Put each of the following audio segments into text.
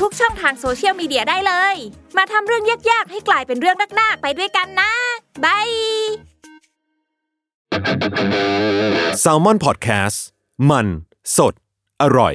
ทุกช่องทางโซเชียลมีเดียได้เลย มาทำเรื่องยากๆ ให้กลายเป็นเรื่องนากๆไปด้วยกันนะ by Salmon Podcast มัน สด อร่อย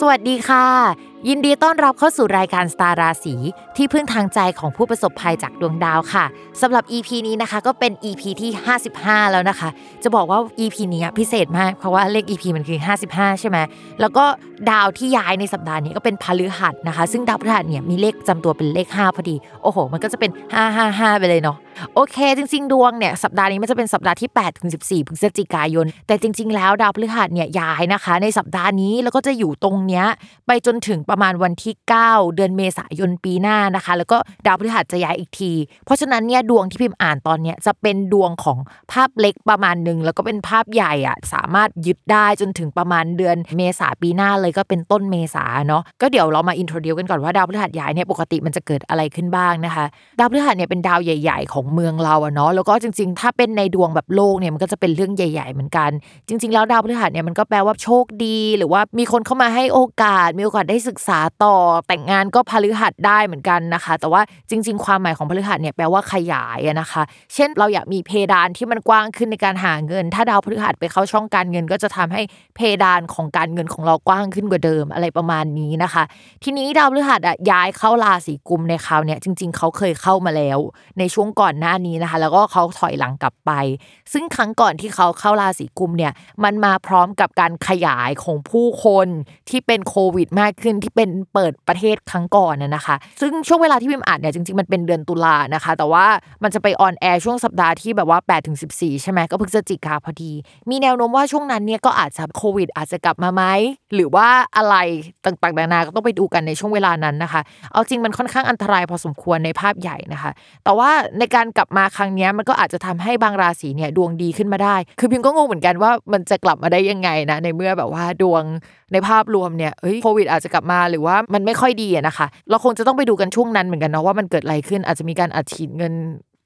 สวัสดีค่ะ ยินดีต้อนรับเข้าสู่รายการสตาร์ราศีที่พึ่งทางใจของผู้ประสบภัยจากดวงดาวค่ะสำหรับ EP นี้นะคะก็เป็น EP ที่ 55 แล้วนะคะ จะบอกว่า EP นี้พิเศษมากเพราะว่าเลข EP มันคือ 55 ใช่ไหมแล้วก็ดาวที่ย้ายในสัปดาห์นี้ก็เป็นพฤหัสนะคะ ซึ่งดาวพฤหัสเนี่ยมีเลขประจำตัวเป็นเลข 5 พอดี โอ้โห มันก็จะเป็น 555 ไปเลยเนาะโอเค จริง ๆ ดวงเนี่ยสัปดาห์นี้มันจะเป็นสัปดาห์ที่8ถึง14พฤศจิกายน แต่จริง ๆ แล้วดาวพฤหัสเนี่ยย้ายนะคะ ในสัปดาห์นี้แล้วก็จะอยู่ตรงเนี้ยไปจนถึงประมาณวันที่ 9 เดือนเมษายนปีหน้านะคะ แล้วก็ดาวพฤหัสจะย้ายอีกที เพราะฉะนั้นเนี่ยดวงที่พิมพ์อ่านตอนเนี้ยจะเป็นดวงของภาพเล็กประมาณหนึ่งแล้วก็เป็นภาพใหญ่อะสามารถยึดได้จนถึงประมาณเดือนเมษาปีหน้าเลยก็เป็นต้นเมษาเนาะก็เดี๋ยวเรามาอินโทรดิวกันก่อนว่าดาวพฤหัสย้ายเนี่ยปกติมันจะเกิดอะไรขึ้นบ้างนะคะ ดาวพฤหัสเนี่ยเป็นดาวใหญ่ ๆ ของเมืองเราอะเนาะแล้วก็จริง ๆ ถ้าเป็นในดวงแบบโลกเนี่ยมันก็จะเป็นเรื่องใหญ่ ๆ เหมือนกัน จริง ๆ แล้วดาวพฤหัสเนี่ยมันก็แปลว่าโชคดี หรือว่ามีคนเข้ามาให้โอกาสมีโอกาสได้ศึกษาต่อแต่งงานก็พฤหัสได้เหมือนกันนะคะ แต่ว่าจริง ๆ ความหมายของพฤหัสเนี่ยแปลว่าขยายนะคะ เช่น เราอยากมีเพดานที่มันกว้างขึ้นในการหาเงิน ถ้าดาวพฤหัสไปเข้าช่องการเงิน ก็จะทำให้เพดานของการเงินของเรากว้างขึ้นกว่าเดิมอะไรประมาณนี้นะคะ ทีนี้ดาวพฤหัสอะย้ายเข้าราศีกุมในคราวเนี้ยจริง ๆ เขาเคยเข้ามาแล้ว ในช่วงก่อนหน้านี้นะคะ แล้วก็เขาถอยหลังกลับไป ซึ่งครั้งก่อนที่เขาเข้าราศีกุมเนี่ยมันมาพร้อมกับการขยายของผู้คนที่เป็นโควิดมากขึ้นที่เป็นเปิดประเทศครั้งก่อนนะนะคะ ซึ่งช่วงเวลาที่พิมอ่านเนี่ยจริงๆมันเป็นเดือนตุลานะคะ แต่ว่ามันจะไปออนแอร์ช่วงสัปดาห์ที่แบบว่า8ถึง14ใช่ไหมก็พฤศจิกาพอดี มีแนวโน้มว่าช่วงนั้นเนี่ยก็อาจจะโควิดอาจจะกลับมาไหมหรือว่าอะไรต่างๆนานาก็ต้องไปดูกันในช่วงเวลานั้นนะคะ เอาจริงมันค่อนข้างอันตรายพอสมควรในภาพใหญ่นะคะ แต่ว่าในการกลับมาครั้งนี้มันก็อาจจะทำให้บางราศีเนี่ยดวงดีขึ้นมาได้ คือพิมก็งงเหมือนกันว่ามันจะกลับมาได้ยังไงนะในเมื่อแบบว่าดวงในภาพรวมเนี่ยเอ้ยโควิดอาจจะกลับมาหรือว่ามันไม่ค่อยดีอะนะคะ เราคงจะต้องไปดูกันช่วงนั้นเหมือนกันเนาะว่ามันเกิดอะไรขึ้นอาจจะมีการอัดฉีดเงิน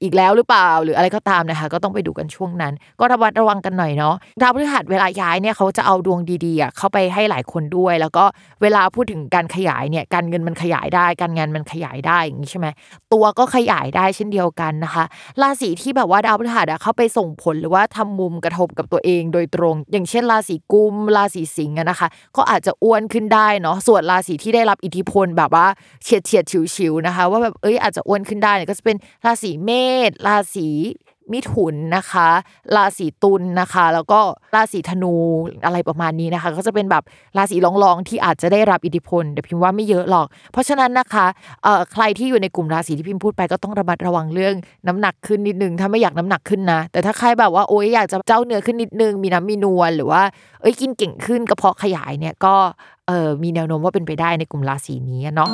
อีกแล้วหรือเปล่าหรืออะไรก็ตามนะคะ ก็ต้องไปดูกันช่วงนั้น ก็ระมัดระวังกันหน่อยเนาะดาวพฤหัสเวลาย้ายเนี่ยเขาจะเอาดวงดีๆเข้าไปให้หลายคนด้วย แล้วก็เวลาพูดถึงการขยายเนี่ยการเงินมันขยายได้ การงานมันขยายได้อย่างนี้ใช่ไหมตัวก็ขยายได้เช่นเดียวกันนะคะราศีที่แบบว่าดาวพฤหัสเข้าไปส่งผลหรือว่าทำมุมกระทบกับตัวเองโดยตรง อย่างเช่นราศีกุมราศีสิงห์นะคะ ก็อาจจะอ้วนขึ้นได้เนาะส่วนราศีที่ได้รับอิทธิพลแบบว่าเฉียดเฉียดฉิวฉิวๆนะคะ ว่าแบบเอ้ยอาจจะอ้วนขึ้นได้เนี่ยก็จะเป็นราศีเมษษ ราศีมิถุนนะคะ ราศีตุลนะคะ แล้วก็ราศีธนูอะไรประมาณนี้นะคะ ก็จะเป็นแบบราศีรองๆที่อาจจะได้รับอิทธิพลแต่พิมพ์ว่าไม่เยอะหรอก เพราะฉะนั้นนะคะเอ่อใครที่อยู่ในกลุ่มราศีที่พิมพ์พูดไปก็ต้องระมัดระวังเรื่องน้ำหนักขึ้นนิดนึงถ้าไม่อยากน้ำหนักขึ้นนะ แต่ถ้าใครแบบว่าโอ๊ยอยากจะเจ้าเนื้อขึ้นนิดนึง มีน้ำมีนวลหรือว่าเอ้ยกินเก่งขึ้นกระเพาะขยายเนี่ยก็เออมีแนวโน้มว่าเป็นไปได้ในกลุ่มราศีนี้เนาะ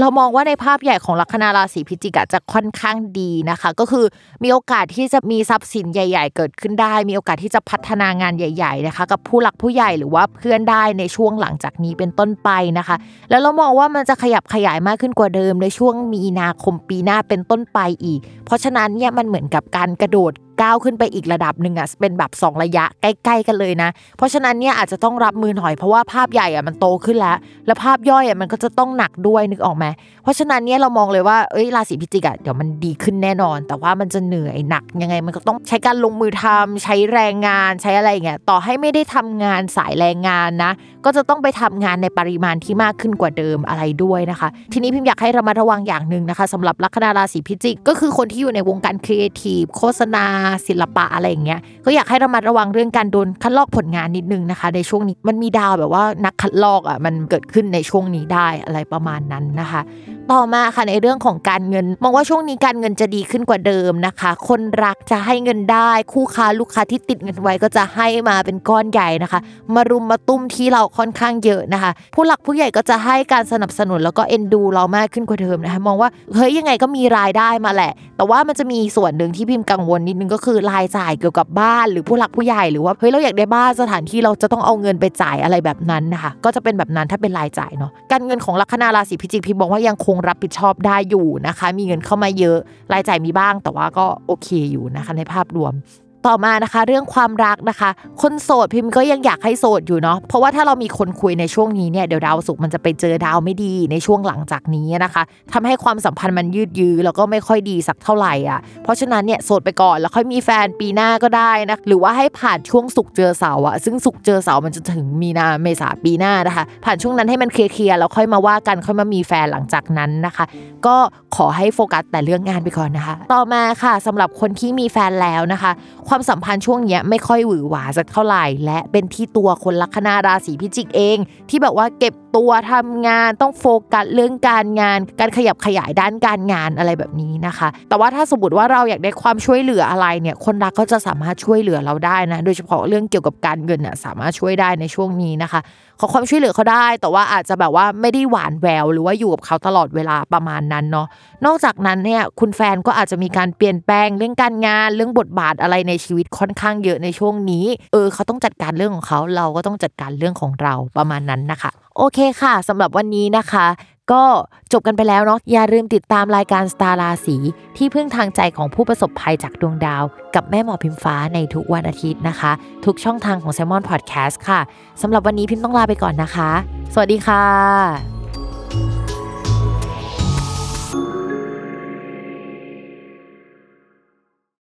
เรามองว่าในภาพใหญ่ของลัคนาราศีพิจิกะจะค่อนข้างดีนะคะ ก็คือมีโอกาสที่จะมีทรัพย์สินใหญ่ ๆ เกิดขึ้นได้ มีโอกาสที่จะพัฒนางานใหญ่ ๆ นะคะ กับผู้หลักผู้ใหญ่หรือว่าเพื่อนได้ในช่วงหลังจากนี้เป็นต้นไปนะคะ แล้วเรามองว่ามันจะขยับขยายมากขึ้นกว่าเดิมในช่วงมีนาคมปีหน้าเป็นต้นไปอีก เพราะฉะนั้นเนี่ยมันเหมือนกับการกระโดด ก้าวขึ้นไปอีกระดับหนึ่งอะเป็นแบบ 2 ระยะใกล้ๆกันเลยนะ เพราะฉะนั้นเนี่ยอาจจะต้องรับมือหน่อยเพราะว่าภาพใหญ่อะมันโตขึ้นแล้ว แล้วภาพย่อยอะมันก็จะต้องหนักด้วยนึกออกไหม เพราะฉะนั้นเนี่ยเรามองเลยว่าเอ้ยราศีพิจิกอะเดี๋ยวมันดีขึ้นแน่นอน แต่ว่ามันจะเหนื่อยหนักยังไงมันก็ต้องใช้การลงมือทำใช้แรงงานใช้อะไรเงี้ยต่อให้ไม่ได้ทำงานสายแรงงานนะ ก็จะต้องไปทำงานในปริมาณที่มากขึ้นกว่าเดิมอะไรด้วยนะคะ ทีนี้พิมอยากให้ระมัดระวังอย่างหนึ่งนะคะสำหรับลัคนาราศีพิจิก ก็คือคนที่อยู่ในวงการครีเอทีฟโฆษณา ศิลปะอะไรอย่างเงี้ยก็อยากให้ระมัดระวังเรื่องการโดนคัดลอกผลงานนิดนึงนะคะ ในช่วงนี้มันมีดาวแบบว่านักคัดลอกอะมันเกิดขึ้นในช่วงนี้ได้อะไรประมาณนั้นนะคะ ต่อมาค่ะในเรื่องของการเงิน มองว่าช่วงนี้การเงินจะดีขึ้นกว่าเดิมนะคะ คนรักจะให้เงินได้ คู่ค้าลูกค้าที่ติดเงินไว้ก็จะให้มาเป็นก้อนใหญ่นะคะ มารุมมาตุ้มที่เราค่อนข้างเยอะนะคะ ผู้หลักผู้ใหญ่ก็จะให้การสนับสนุนแล้วก็เอ็นดูเรามากขึ้นกว่าเดิมนะคะ มองว่าเฮ้ยยังไงก็มีรายได้มาแหละ แต่ว่ามันจะมีส่วนหนึ่งที่พิมพ์กังวลนิดนึงก็คือรายจ่ายเกี่ยวกับบ้าน หรือผู้หลักผู้ใหญ่หรือว่าเฮ้ยเราอยากได้บ้านสถานที่เราจะต้องเอาเงินไปจ่ายอะไรแบบนั้นนะคะ ก็จะเป็นแบบนั้นถ้าเป็นรายจ่ายเนาะการเงินของลัคนาราศีพิจิกพิมพ์บอกว่ายังคงรับผิดชอบได้อยู่นะคะ มีเงินเข้ามาเยอะรายจ่ายมีบ้างแต่ว่าก็โอเคอยู่นะคะในภาพรวม ต่อมานะคะ เรื่องความรักนะคะ คนโสดพิมพ์ก็ยังอยากให้โสดอยู่เนาะเพราะว่าถ้าเรามีคนคุยในช่วงนี้เนี่ยเดี๋ยวดาวศุกมันจะไปเจอดาวไม่ดีในช่วงหลังจากนี้นะคะทำให้ความสัมพันธ์มันยืดยื้อแล้วก็ไม่ค่อยดีสักเท่าไหร่อะเพราะฉะนั้นเนี่ยโสดไปก่อนแล้วค่อยมีแฟนปีหน้าก็ได้นะหรือว่าให้ผ่านช่วงศุกเจอเสาอะซึ่งศุกเจอเสามันจะถึงมีนาเมษาปีหน้านะคะ ผ่านช่วงนั้นให้มันเคลียร์ๆแล้วค่อยมาว่ากันค่อยมามีแฟนหลังจากนั้นนะคะ ก็ขอให้โฟกัสแต่เรื่องงานไปก่อนนะคะ ต่อมาค่ะสำหรับคนที่มีแฟนแล้วนะคะความสัมพันธ์ช่วงเนี้ยไม่ค่อยหวือหวาสักเท่าไหร่ และเป็นที่ตัวคนลัคนาราศีพิจิกเอง ที่แบบว่าเก็บ ตัวทำงานต้องโฟกัสเรื่องการงาน การขยับขยายด้านการงานอะไรแบบนี้นะคะ แต่ว่าถ้าสมมติว่าเราอยากได้ความช่วยเหลืออะไรเนี่ยคนรักก็จะสามารถช่วยเหลือเราได้นะ โดยเฉพาะเรื่องเกี่ยวกับการเงินน่ะสามารถช่วยได้ในช่วงนี้นะคะ ขอความช่วยเหลือเขาได้ แต่ว่าอาจจะแบบว่าไม่ได้หวานแหววหรือว่าอยู่กับเขาตลอดเวลาประมาณนั้นเนาะนอกจากนั้นเนี่ยคุณแฟนก็อาจจะมีการเปลี่ยนแปลงเรื่องการงานเรื่องบทบาทอะไรในชีวิตค่อนข้างเยอะในช่วงนี้ เออเขาต้องจัดการเรื่องของเขาเราก็ต้องจัดการเรื่องของเราประมาณนั้นนะคะ โอเคค่ะสำหรับวันนี้นะคะ ก็จบกันไปแล้วเนาะอย่าลืมติดตามรายการสตาร์ราศีที่พึ่งทางใจของผู้ประสบภัยจากดวงดาว กับแม่หมอพิมฟ้าในทุกวันอาทิตย์นะคะ ทุกช่องทางของ s ซ l m o n Podcast ค่ะสำหรับวันนี้พิมต้องลาไปก่อนนะคะ สวัสดีค่ะ